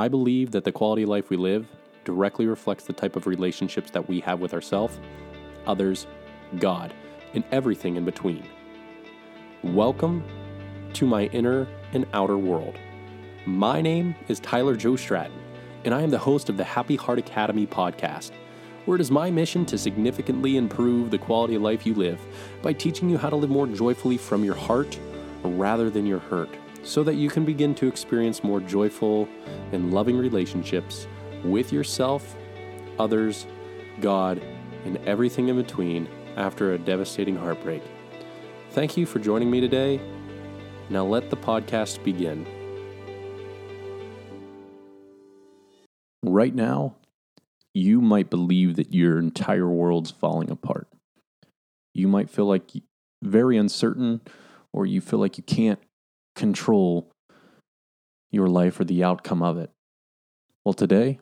I believe that the quality of life we live directly reflects the type of relationships that we have with ourselves, others, God, and everything in between. Welcome to my inner and outer world. My name is Tyler Joe Stratton, and I am the host of the Happy Heart Academy podcast, where it is my mission to significantly improve the quality of life you live by teaching you how to live more joyfully from your heart rather than your hurt, so that you can begin to experience more joyful and loving relationships with yourself, others, God, and everything in between after a devastating heartbreak. Thank you for joining me today. Now let the podcast begin. Right now, you might believe that your entire world's falling apart. You might feel like very uncertain, or you feel like you can't control your life or the outcome of it. Well, today,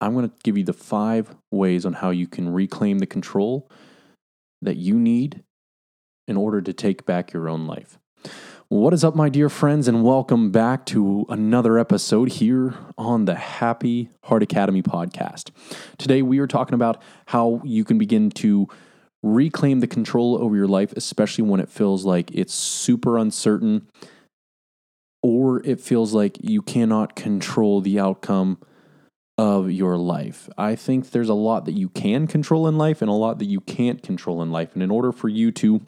I'm going to give you the five ways on how you can reclaim the control that you need in order to take back your own life. What is up, my dear friends, and welcome back to another episode here on the Happy Heart Academy podcast. Today, we are talking about how you can begin to reclaim the control over your life, especially when it feels like it's super uncertain or it feels like you cannot control the outcome of your life. I think there's a lot that you can control in life and a lot that you can't control in life. And in order for you to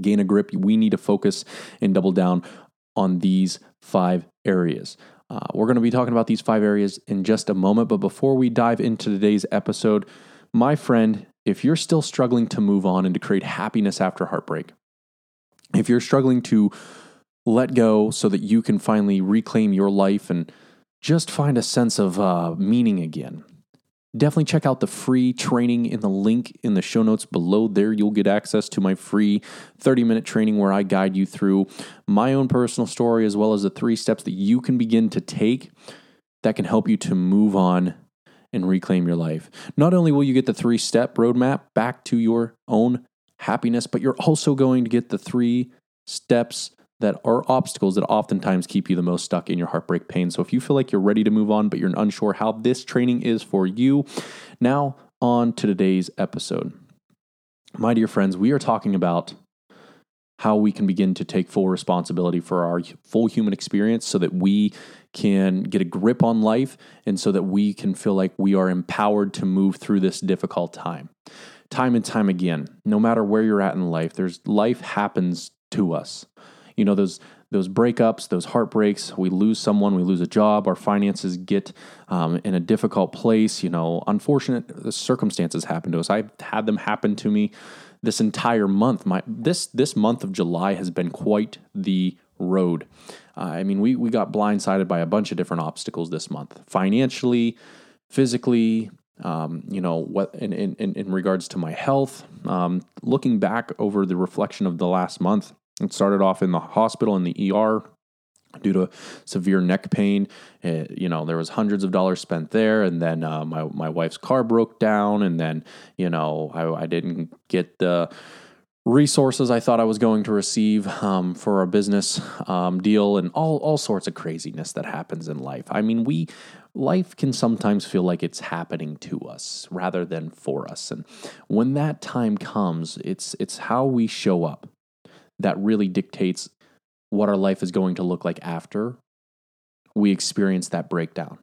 gain a grip, we need to focus and double down on these five areas. Uh, we're going to be talking about these five areas in just a moment. But before we dive into today's episode, my friend, if you're still struggling to move on and to create happiness after heartbreak, if you're struggling to let go so that you can finally reclaim your life and just find a sense of uh, meaning again. Definitely check out the free training in the link in the show notes below there. You'll get access to my free 30 minute training where I guide you through my own personal story as well as the three steps that you can begin to take that can help you to move on and reclaim your life. Not only will you get the three step roadmap back to your own happiness, but you're also going to get the three steps that are obstacles that oftentimes keep you the most stuck in your heartbreak pain. So if you feel like you're ready to move on, but you're unsure how this training is for you, now on to today's episode. My dear friends, we are talking about how we can begin to take full responsibility for our full human experience so that we can get a grip on life and so that we can feel like we are empowered to move through this difficult time. Time and time again, no matter where you're at in life, there's life happens to us you know those those breakups, those heartbreaks. We lose someone, we lose a job, our finances get um, in a difficult place. You know, unfortunate circumstances happen to us. I've had them happen to me this entire month. My this this month of July has been quite the road. Uh, I mean, we we got blindsided by a bunch of different obstacles this month, financially, physically. Um, you know what in, in in regards to my health um, looking back over the reflection of the last month it started off in the hospital in the ER due to severe neck pain. It, eh, you know, there was hundreds of dollars spent there, and then uh, my my wife's car broke down, and then you know I, I didn't get the resources I thought I was going to receive um, for a business um, deal, and all all sorts of craziness that happens in life. I mean, we life can sometimes feel like it's happening to us rather than for us, and when that time comes, it's it's how we show up that really dictates what our life is going to look like after we experience that breakdown.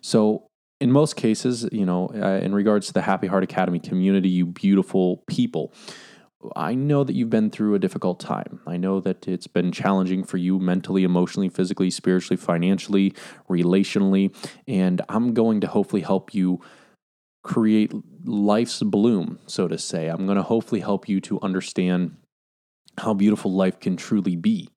So, in most cases, you know, uh, in regards to the Happy Heart Academy community, you beautiful people, I know that you've been through a difficult time. I know that it's been challenging for you mentally, emotionally, physically, spiritually, financially, relationally, and I'm going to hopefully help you create life's bloom, so to say. I'm going to hopefully help you to understand how beautiful life can truly be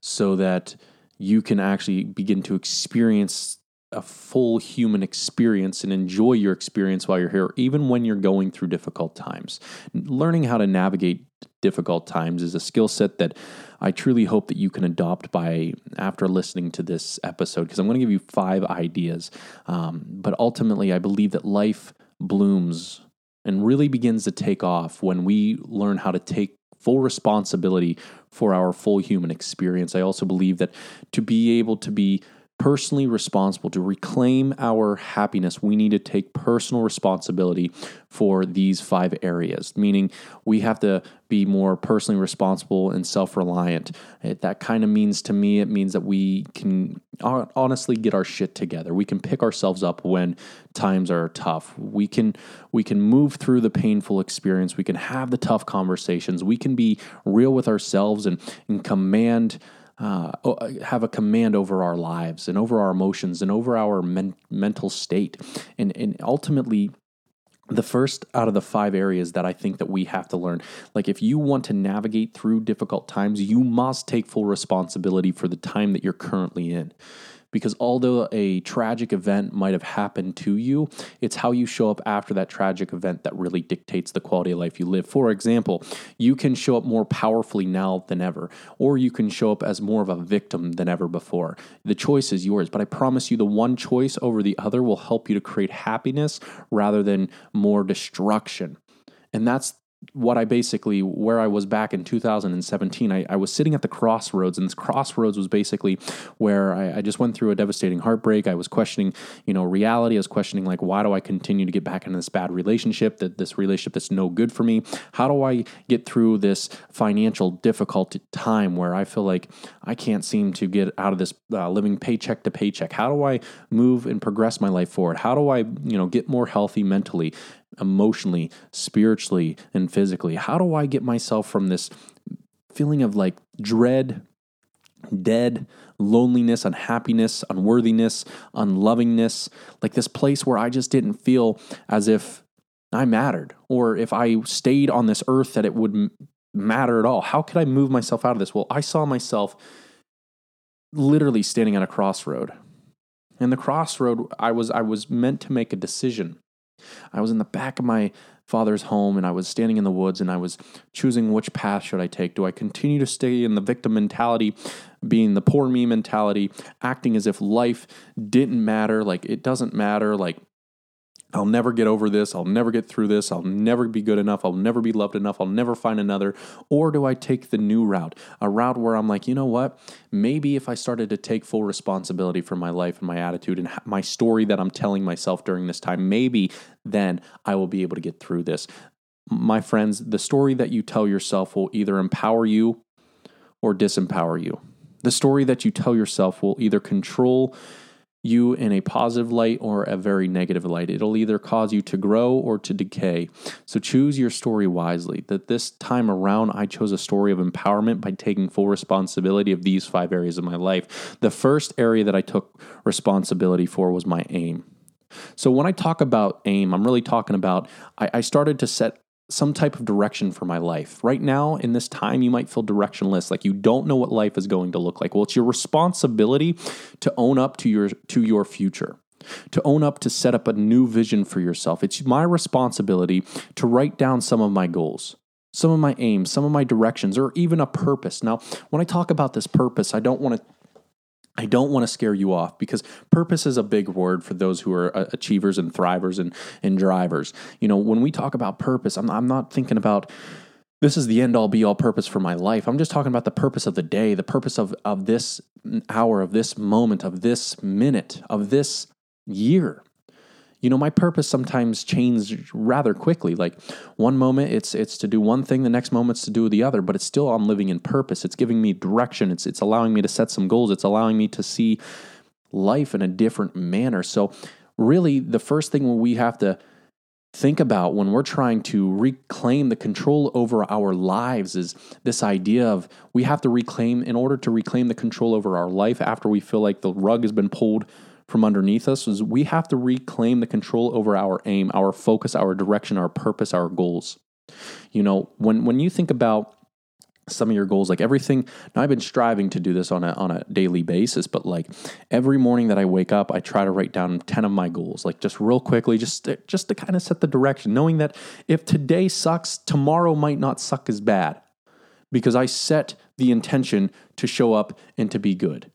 so that you can actually begin to experience a full human experience and enjoy your experience while you're here, even when you're going through difficult times. Learning how to navigate difficult times is a skill set that I truly hope that you can adopt by after listening to this episode, because I'm going to give you five ideas. Um, but ultimately, I believe that life blooms and really begins to take off when we learn how to take full responsibility for our full human experience. I also believe that to be able to be personally responsible to reclaim our happiness. We need to take personal responsibility for these five areas, meaning we have to be more personally responsible and self reliant. That kind of means to me, it means that we can honestly get our shit together. We can pick ourselves up when times are tough. We can we can move through the painful experience. We can have the tough conversations. We can be real with ourselves and, and command uh, have a command over our lives and over our emotions and over our men- mental state. And, and ultimately, the first out of the five areas that I think that we have to learn, like if you want to navigate through difficult times, you must take full responsibility for the time that you're currently in because although a tragic event might have happened to you, it's how you show up after that tragic event that really dictates the quality of life you live. For example, you can show up more powerfully now than ever, or you can show up as more of a victim than ever before. The choice is yours, but I promise you the one choice over the other will help you to create happiness rather than more destruction. And that's what I basically, where I was back in 2017, I, I, was sitting at the crossroads, and this crossroads was basically where I, I, just went through a devastating heartbreak. I was questioning, you know, reality. I was questioning, like, why do I continue to get back into this bad relationship, that this relationship that's no good for me? How do I get through this financial difficult time where I feel like I can't seem to get out of this uh, living paycheck to paycheck? How do I move and progress my life forward? How do I, you know, get more healthy mentally? Emotionally, spiritually, and physically? How do I get myself from this feeling of like dread, dead, loneliness, unhappiness, unworthiness, unlovingness, like this place where I just didn't feel as if I mattered or if I stayed on this earth that it would matter at all? How could I move myself out of this? Well, I saw myself literally standing at a crossroad. And the crossroad, I was I was meant to make a decision. I was in the back of my father's home and I was standing in the woods and I was choosing which path should I take. Do I continue to stay in the victim mentality, being the poor me mentality, acting as if life didn't matter, like it doesn't matter, like I'll never get over this. I'll never get through this. I'll never be good enough. I'll never be loved enough. I'll never find another. Or do I take the new route? A route where I'm like, you know what? Maybe if I started to take full responsibility for my life and my attitude and my story that I'm telling myself during this time, maybe then I will be able to get through this. My friends, the story that you tell yourself will either empower you or disempower you. The story that you tell yourself will either control you in a positive light or a very negative light. It'll either cause you to grow or to decay. So choose your story wisely. That this time around, I chose a story of empowerment by taking full responsibility of these five areas of my life. The first area that I took responsibility for was my aim. So when I talk about aim, I'm really talking about I, I started to set some type of direction for my life. Right now, in this time, you might feel directionless, like you don't know what life is going to look like. Well, it's your responsibility to own up to your to your future. To own up to set up a new vision for yourself. It's my responsibility to write down some of my goals some of my aims, some of my directions, or even a purpose. Now, when I talk about this purpose, I don't want to I don't want to scare you off because purpose is a big word for those who are uh, achievers and thrivers and, and drivers. You know, when we talk about purpose, I'm, I'm not thinking about this is the end all be all purpose for my life. I'm just talking about the purpose of the day, the purpose of, of this hour, of this moment, of this minute, of this year you know my purpose sometimes changes rather quickly. Like one moment it's it's to do one thing the next moment it's to do the other but it's still i'm living in purpose. It's giving me direction. It's it's allowing me to set some goals. It's allowing me to see life in a different manner. So really the first thing we have to think about when we're trying to reclaim the control over our lives is this idea of we have to reclaim in order to reclaim the control over our life after we feel like the rug has been pulled from underneath us is we have to reclaim the control over our aim, our focus, our direction, our purpose, our goals. You know, when when you think about some of your goals like everything now i've been striving to do this on a, on a daily basis but like every morning that i wake up i try to write down 10 of my goals like just real quickly just to, just to kind of set the direction knowing that if today sucks tomorrow might not suck as bad because i set the intention to show up and to be good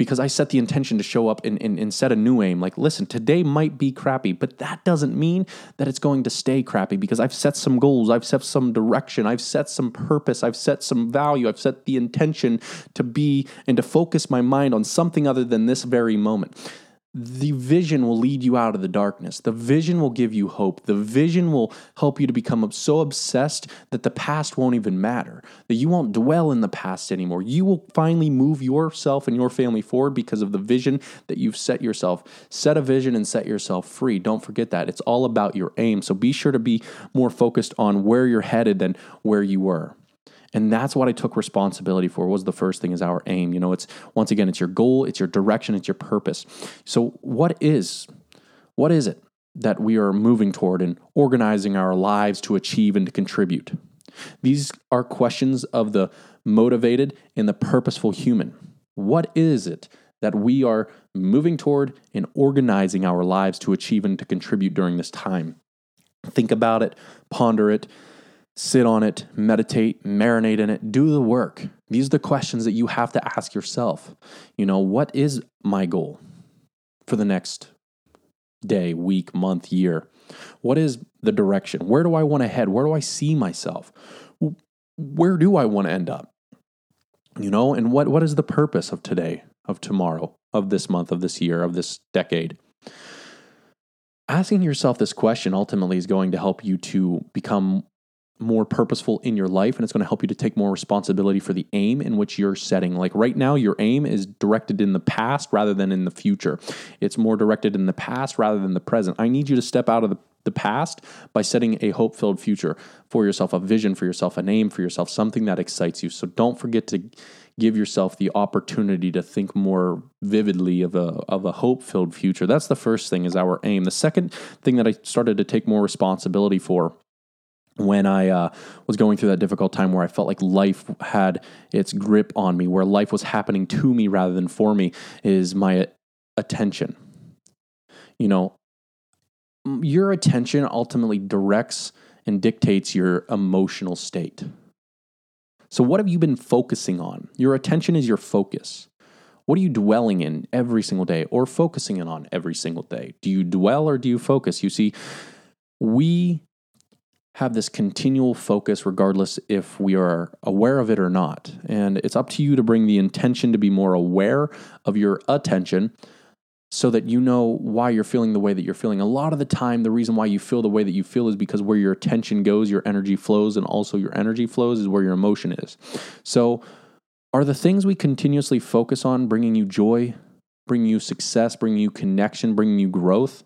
because I set the intention to show up and, and, and, set a new aim. Like, listen, today might be crappy, but that doesn't mean that it's going to stay crappy because I've set some goals, I've set some direction, I've set some purpose, I've set some value, I've set the intention to be and to focus my mind on something other than this very moment the vision will lead you out of the darkness. The vision will give you hope. The vision will help you to become so obsessed that the past won't even matter, that you won't dwell in the past anymore. You will finally move yourself and your family forward because of the vision that you've set yourself. Set a vision and set yourself free. Don't forget that. It's all about your aim. So be sure to be more focused on where you're headed than where you were. And that's what I took responsibility for was the first thing is our aim. You know, it's once again, it's your goal, it's your direction, it's your purpose. So what is what is it that we are moving toward and organizing our lives to achieve and to contribute? These are questions of the motivated and the purposeful human. What is it that we are moving toward and organizing our lives to achieve and to contribute during this time? Think about it, ponder it, sit on it, meditate, marinate in it, do the work. These are the questions that you have to ask yourself. You know, what is my goal for the next day, week, month, year? What is the direction? Where do I want to head? Where do I see myself? Where do I want to end up? You know, and what, what is the purpose of today, of tomorrow, of this month, of this year, of this decade? Asking yourself this question ultimately is going to help you to become more purposeful in your life and it's going to help you to take more responsibility for the aim in which you're setting. Like right now, your aim is directed in the past rather than in the future. It's more directed in the past rather than the present. I need you to step out of the, the past by setting a hope filled future for yourself, a vision for yourself, a name for yourself, something that excites you. So don't forget to give yourself the opportunity to think more vividly of a of a hope filled future. That's the first thing is our aim. The second thing that I started to take more responsibility for when I uh, was going through that difficult time where I felt like life had its grip on me, where life was happening to me rather than for me, is my attention. You know, your attention ultimately directs and dictates your emotional state. So, what have you been focusing on? Your attention is your focus. What are you dwelling in every single day or focusing in on every single day? Do you dwell or do you focus? You see, we have this continual focus regardless if we are aware of it or not. And it's up to you to bring the intention to be more aware of your attention so that you know why you're feeling the way that you're feeling. A lot of the time, the reason why you feel the way that you feel is because where your attention goes, your energy flows, and also your energy flows is where your emotion is. So, are the things we continuously focus on bringing you joy, bringing you success, bringing you connection, bringing you growth?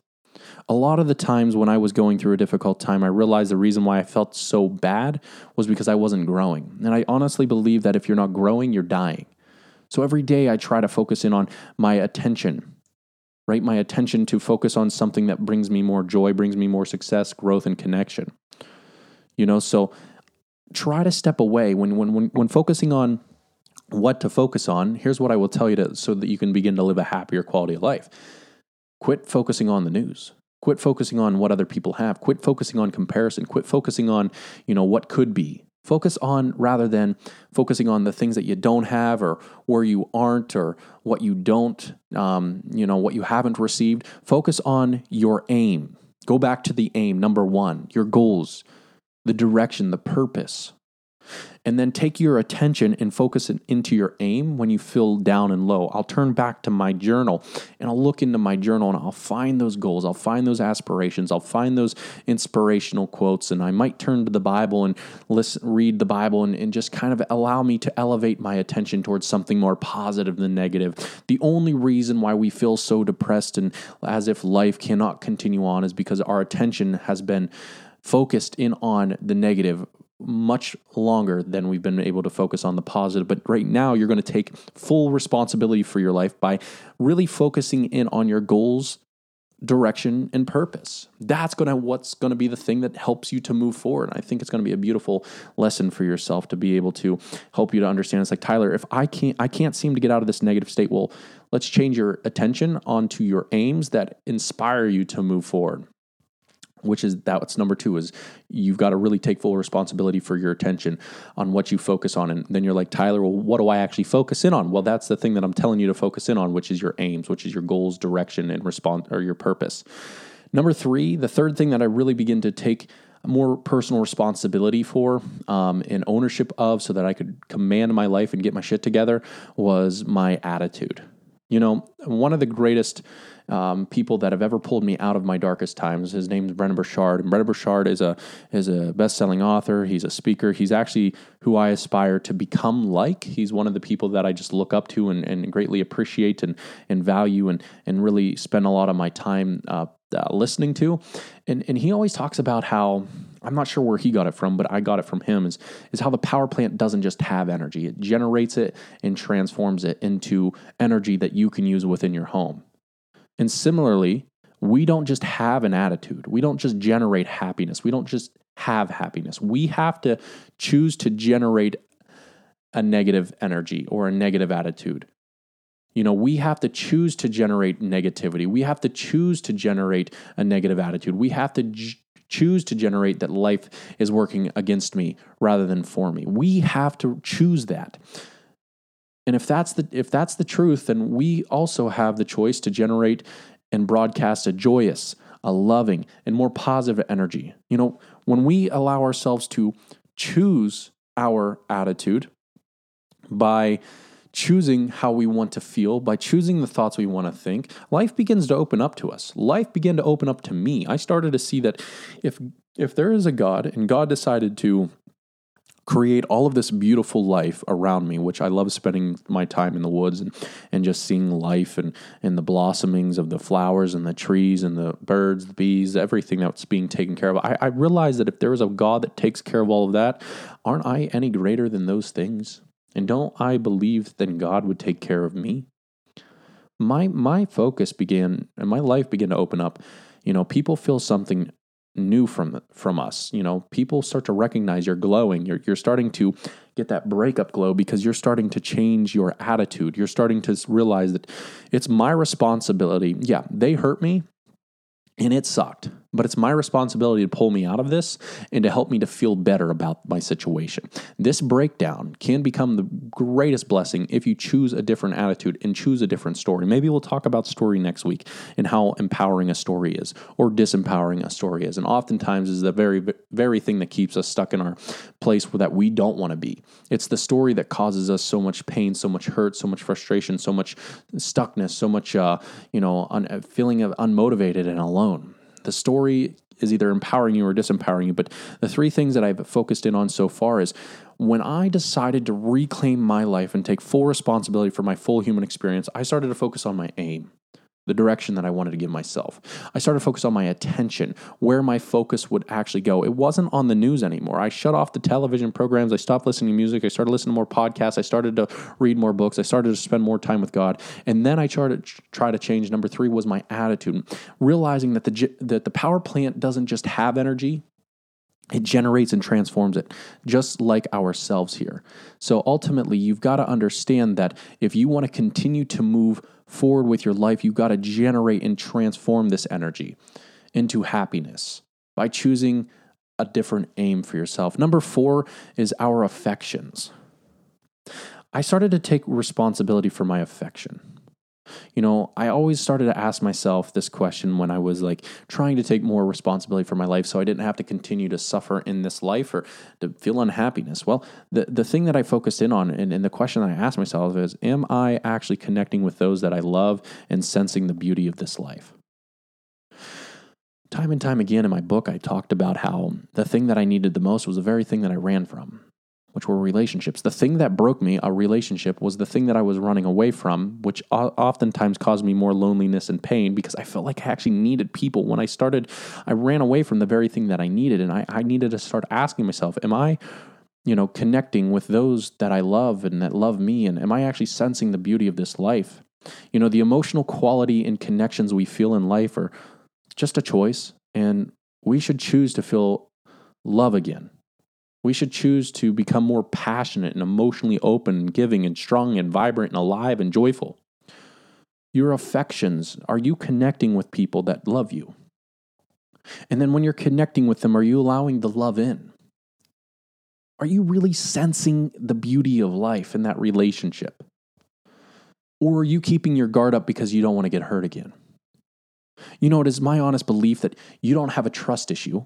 A lot of the times when I was going through a difficult time, I realized the reason why I felt so bad was because I wasn't growing. And I honestly believe that if you're not growing, you're dying. So every day I try to focus in on my attention, right? My attention to focus on something that brings me more joy, brings me more success, growth, and connection. You know, so try to step away when when when, when focusing on what to focus on. Here's what I will tell you to so that you can begin to live a happier quality of life. Quit focusing on the news. Quit focusing on what other people have. Quit focusing on comparison. Quit focusing on, you know, what could be. Focus on rather than focusing on the things that you don't have or where you aren't or what you don't, um, you know, what you haven't received. Focus on your aim. Go back to the aim, number one, your goals, the direction, the purpose and then take your attention and focus it into your aim when you feel down and low. I'll turn back to my journal and I'll look into my journal and I'll find those goals, I'll find those aspirations, I'll find those inspirational quotes, and I might turn to the Bible and listen, read the Bible and, and just kind of allow me to elevate my attention towards something more positive than negative. The only reason why we feel so depressed and as if life cannot continue on is because our attention has been focused in on the negative much longer than we've been able to focus on the positive. But right now, you're going to take full responsibility for your life by really focusing in on your goals, direction, and purpose. That's going to what's going to be the thing that helps you to move forward. I think it's going to be a beautiful lesson for yourself to be able to help you to understand. It's like Tyler, if I can't, I can't seem to get out of this negative state. Well, let's change your attention onto your aims that inspire you to move forward which is that's number two is you've got to really take full responsibility for your attention on what you focus on. And then you're like tyler well what do i actually focus in on? Well that's the thing that i'm telling you to focus in on which is your aims which is your goals direction and response or your purpose. Number three the third thing that i really begin to take more personal responsibility for um, and ownership of so that i could command my life and get my shit together was my attitude. You know one of the greatest um, people that have ever pulled me out of my darkest times. His name is Brendon Burchard, and Brendon Burchard is a is a best selling author. He's a speaker. He's actually who I aspire to become like. He's one of the people that I just look up to and, and greatly appreciate and and value and and really spend a lot of my time uh, uh, listening to. And and he always talks about how I'm not sure where he got it from, but I got it from him. Is is how the power plant doesn't just have energy; it generates it and transforms it into energy that you can use within your home. And similarly, we don't just have an attitude. We don't just generate happiness. We don't just have happiness. We have to choose to generate a negative energy or a negative attitude. You know, we have to choose to generate negativity. We have to choose to generate a negative attitude. We have to j- choose to generate that life is working against me rather than for me. We have to choose that. And if that's the if that's the truth, then we also have the choice to generate and broadcast a joyous, a loving, and more positive energy. You know, when we allow ourselves to choose our attitude by choosing how we want to feel, by choosing the thoughts we want to think, life begins to open up to us. Life began to open up to me. I started to see that if if there is a God and God decided to create all of this beautiful life around me, which I love spending my time in the woods and, and just seeing life and, and the blossomings of the flowers and the trees and the birds, the bees, everything that's being taken care of. I, I realize that if there is a God that takes care of all of that, aren't I any greater than those things? And don't I believe that God would take care of me? My my focus began and my life began to open up. You know, people feel something new from from us. You know, people start to recognize you're glowing. You're you're starting to get that breakup glow because you're starting to change your attitude. You're starting to realize that it's my responsibility. Yeah, they hurt me and it sucked but it's my responsibility to pull me out of this and to help me to feel better about my situation. This breakdown can become the greatest blessing if you choose a different attitude and choose a different story. Maybe we'll talk about story next week and how empowering a story is or disempowering a story is. And oftentimes is the very very thing that keeps us stuck in our place that we don't want to be. It's the story that causes us so much pain, so much hurt, so much frustration, so much stuckness, so much uh, you know, un- feeling of unmotivated and alone the story is either empowering you or disempowering you. But the three things that I've focused in on so far is when I decided to reclaim my life and take full responsibility for my full human experience, I started to focus on my aim the direction that I wanted to give myself. I started to focus on my attention, where my focus would actually go. It wasn't on the news anymore. I shut off the television programs. I stopped listening to music. I started listening to more podcasts. I started to read more books. I started to spend more time with God. And then I started to try to change. Number three was my attitude, realizing that the that the power plant doesn't just have energy, it generates and transforms it, just like ourselves here. So ultimately, you've got to understand that if you want to continue to move forward with your life, you've got to generate and transform this energy into happiness by choosing a different aim for yourself. Number four is our affections. I started to take responsibility for my affection. You know, I always started to ask myself this question when I was like trying to take more responsibility for my life so I didn't have to continue to suffer in this life or to feel unhappiness. Well, the, the thing that I focused in on and, and the question I asked myself is Am I actually connecting with those that I love and sensing the beauty of this life? Time and time again in my book, I talked about how the thing that I needed the most was the very thing that I ran from which were relationships. The thing that broke me, a relationship, was the thing that I was running away from, which oftentimes caused me more loneliness and pain because I felt like I actually needed people. When I started, I ran away from the very thing that I needed. And I, I needed to start asking myself, am I, you know, connecting with those that I love and that love me? And am I actually sensing the beauty of this life? You know, the emotional quality and connections we feel in life are just a choice. And we should choose to feel love again we should choose to become more passionate and emotionally open and giving and strong and vibrant and alive and joyful. Your affections, are you connecting with people that love you? And then when you're connecting with them, are you allowing the love in? Are you really sensing the beauty of life in that relationship? Or are you keeping your guard up because you don't want to get hurt again? You know, it is my honest belief that you don't have a trust issue.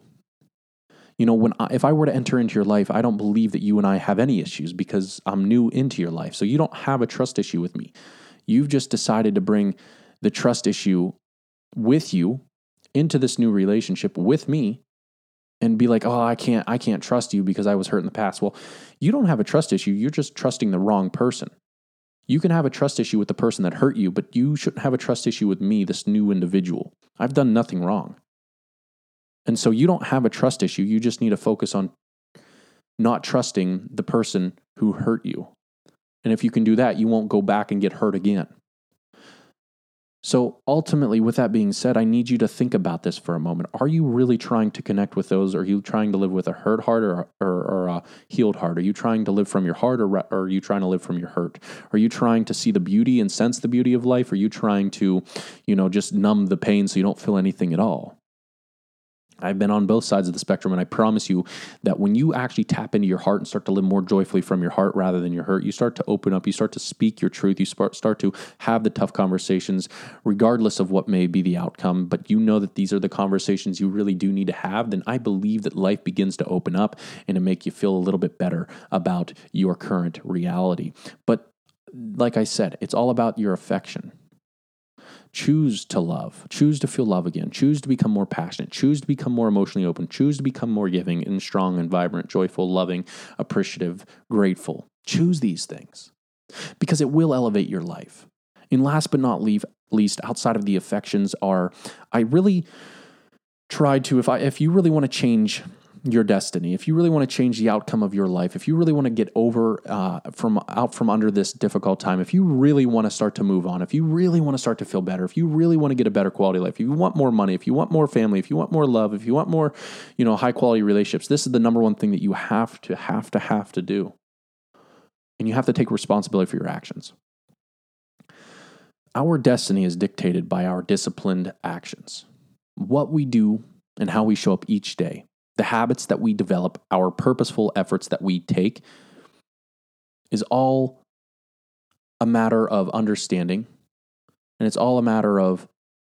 You know, when I, if I were to enter into your life, I don't believe that you and I have any issues because I'm new into your life. So you don't have a trust issue with me. You've just decided to bring the trust issue with you into this new relationship with me and be like, "Oh, I can't I can't trust you because I was hurt in the past." Well, you don't have a trust issue. You're just trusting the wrong person. You can have a trust issue with the person that hurt you, but you shouldn't have a trust issue with me, this new individual. I've done nothing wrong. And so you don't have a trust issue. You just need to focus on not trusting the person who hurt you. And if you can do that, you won't go back and get hurt again. So ultimately, with that being said, I need you to think about this for a moment. Are you really trying to connect with those? Are you trying to live with a hurt heart or, or, or a healed heart? Are you trying to live from your heart or, or are you trying to live from your hurt? Are you trying to see the beauty and sense the beauty of life? Are you trying to, you know, just numb the pain so you don't feel anything at all? I've been on both sides of the spectrum, and I promise you that when you actually tap into your heart and start to live more joyfully from your heart rather than your hurt, you start to open up, you start to speak your truth, you start to have the tough conversations, regardless of what may be the outcome. But you know that these are the conversations you really do need to have. Then I believe that life begins to open up and to make you feel a little bit better about your current reality. But like I said, it's all about your affection. Choose to love. Choose to feel love again. Choose to become more passionate. Choose to become more emotionally open. Choose to become more giving and strong and vibrant, joyful, loving, appreciative, grateful. Choose these things because it will elevate your life. And last but not least, outside of the affections, are I really tried to if I if you really want to change your destiny, if you really want to change the outcome of your life, if you really want to get over uh, from out from under this difficult time, if you really want to start to move on, if you really want to start to feel better, if you really want to get a better quality life, if you want more money, if you want more family, if you want more love, if you want more, you know, high quality relationships, this is the number one thing that you have to have to have to do. And you have to take responsibility for your actions. Our destiny is dictated by our disciplined actions. What we do and how we show up each day the habits that we develop, our purposeful efforts that we take, is all a matter of understanding. And it's all a matter of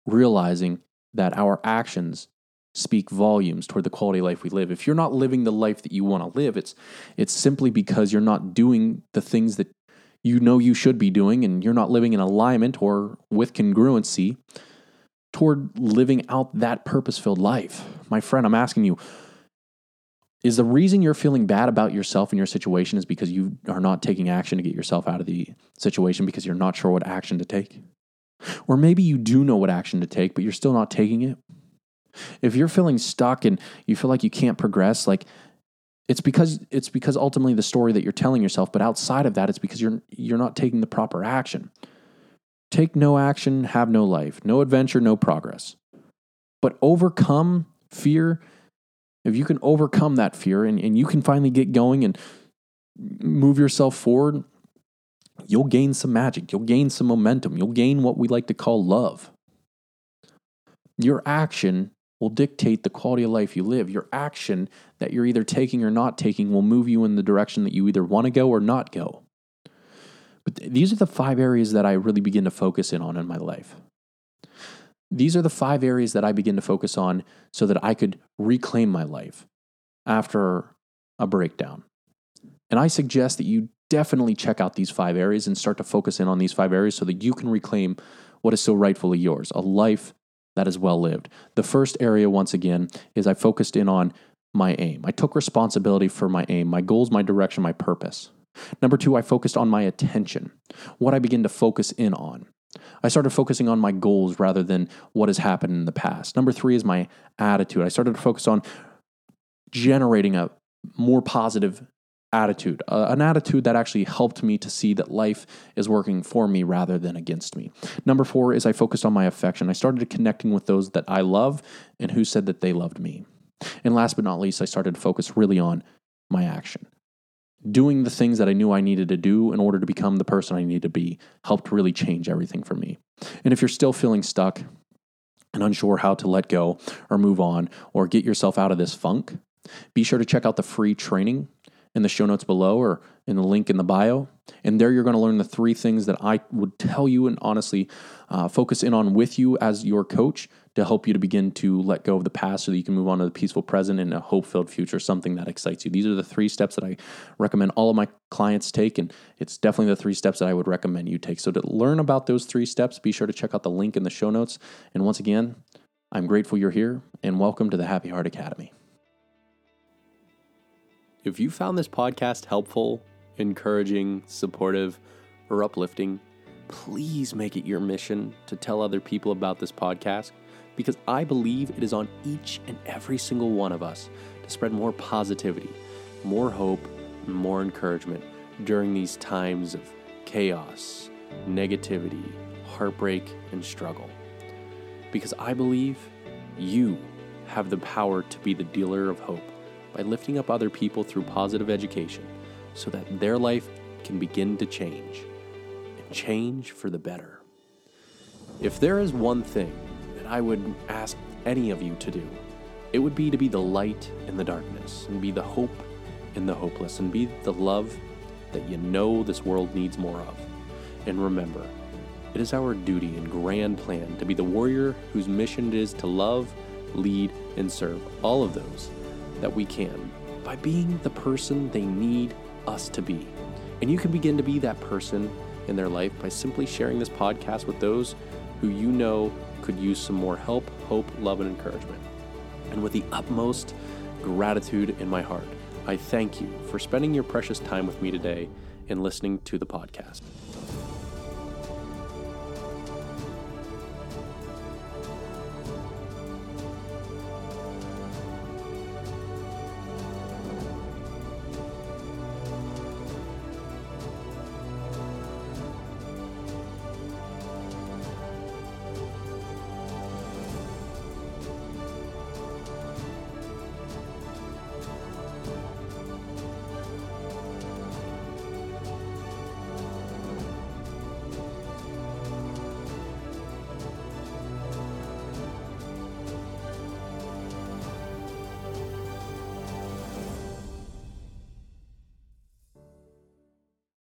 realizing that our actions speak volumes toward the quality of life we live. If you're not living the life that you want to live, it's it's simply because you're not doing the things that you know you should be doing and you're not living in alignment or with congruency toward living out that purpose-filled life. My friend, I'm asking you, is the reason you're feeling bad about yourself and your situation is because you are not taking action to get yourself out of the situation because you're not sure what action to take? Or maybe you do know what action to take, but you're still not taking it. If you're feeling stuck and you feel like you can't progress, like it's because it's because ultimately the story that you're telling yourself, but outside of that, it's because you're you're not taking the proper action. Take no action, have no life, no adventure, no progress. But overcome fear if you can overcome that fear and, and you can finally get going and move yourself forward, you'll gain some magic. You'll gain some momentum. You'll gain what we like to call love. Your action will dictate the quality of life you live. Your action that you're either taking or not taking will move you in the direction that you either want to go or not go. But th- these are the five areas that I really begin to focus in on in my life. These are the five areas that I begin to focus on so that I could reclaim my life after a breakdown. And I suggest that you definitely check out these five areas and start to focus in on these five areas so that you can reclaim what is so rightfully yours a life that is well lived. The first area, once again, is I focused in on my aim. I took responsibility for my aim, my goals, my direction, my purpose. Number two, I focused on my attention, what I begin to focus in on. I started focusing on my goals rather than what has happened in the past. Number three is my attitude. I started to focus on generating a more positive attitude, uh, an attitude that actually helped me to see that life is working for me rather than against me. Number four is I focused on my affection. I started connecting with those that I love and who said that they loved me. And last but not least, I started to focus really on my action doing the things that I knew I needed to do in order to become the person I needed to be helped really change everything for me. And if you're still feeling stuck, and unsure how to let go or move on or get yourself out of this funk, be sure to check out the free training in the show notes below or in the link in the bio. And there you're going to learn the three things that I would tell you and honestly uh, focus in on with you as your coach to help you to begin to let go of the past so that you can move on to the peaceful present and a hope filled future, something that excites you. These are the three steps that I recommend all of my clients take. And it's definitely the three steps that I would recommend you take. So to learn about those three steps, be sure to check out the link in the show notes. And once again, I'm grateful you're here and welcome to the Happy Heart Academy. If you found this podcast helpful, encouraging, supportive, or uplifting, please make it your mission to tell other people about this podcast because I believe it is on each and every single one of us to spread more positivity, more hope, and more encouragement during these times of chaos, negativity, heartbreak, and struggle. Because I believe you have the power to be the dealer of hope by lifting up other people through positive education so that their life can begin to change and change for the better. If there is one thing I would ask any of you to do, it would be to be the light in the darkness and be the hope in the hopeless and be the love that you know this world needs more of. And remember, it is our duty and grand plan to be the warrior whose mission it is to love, lead, and serve all of those that we can by being the person they need us to be. And you can begin to be that person in their life by simply sharing this podcast with those who you know could use some more help, hope, love, and encouragement. And with the utmost gratitude in my heart, I thank you for spending your precious time with me today and listening to the podcast.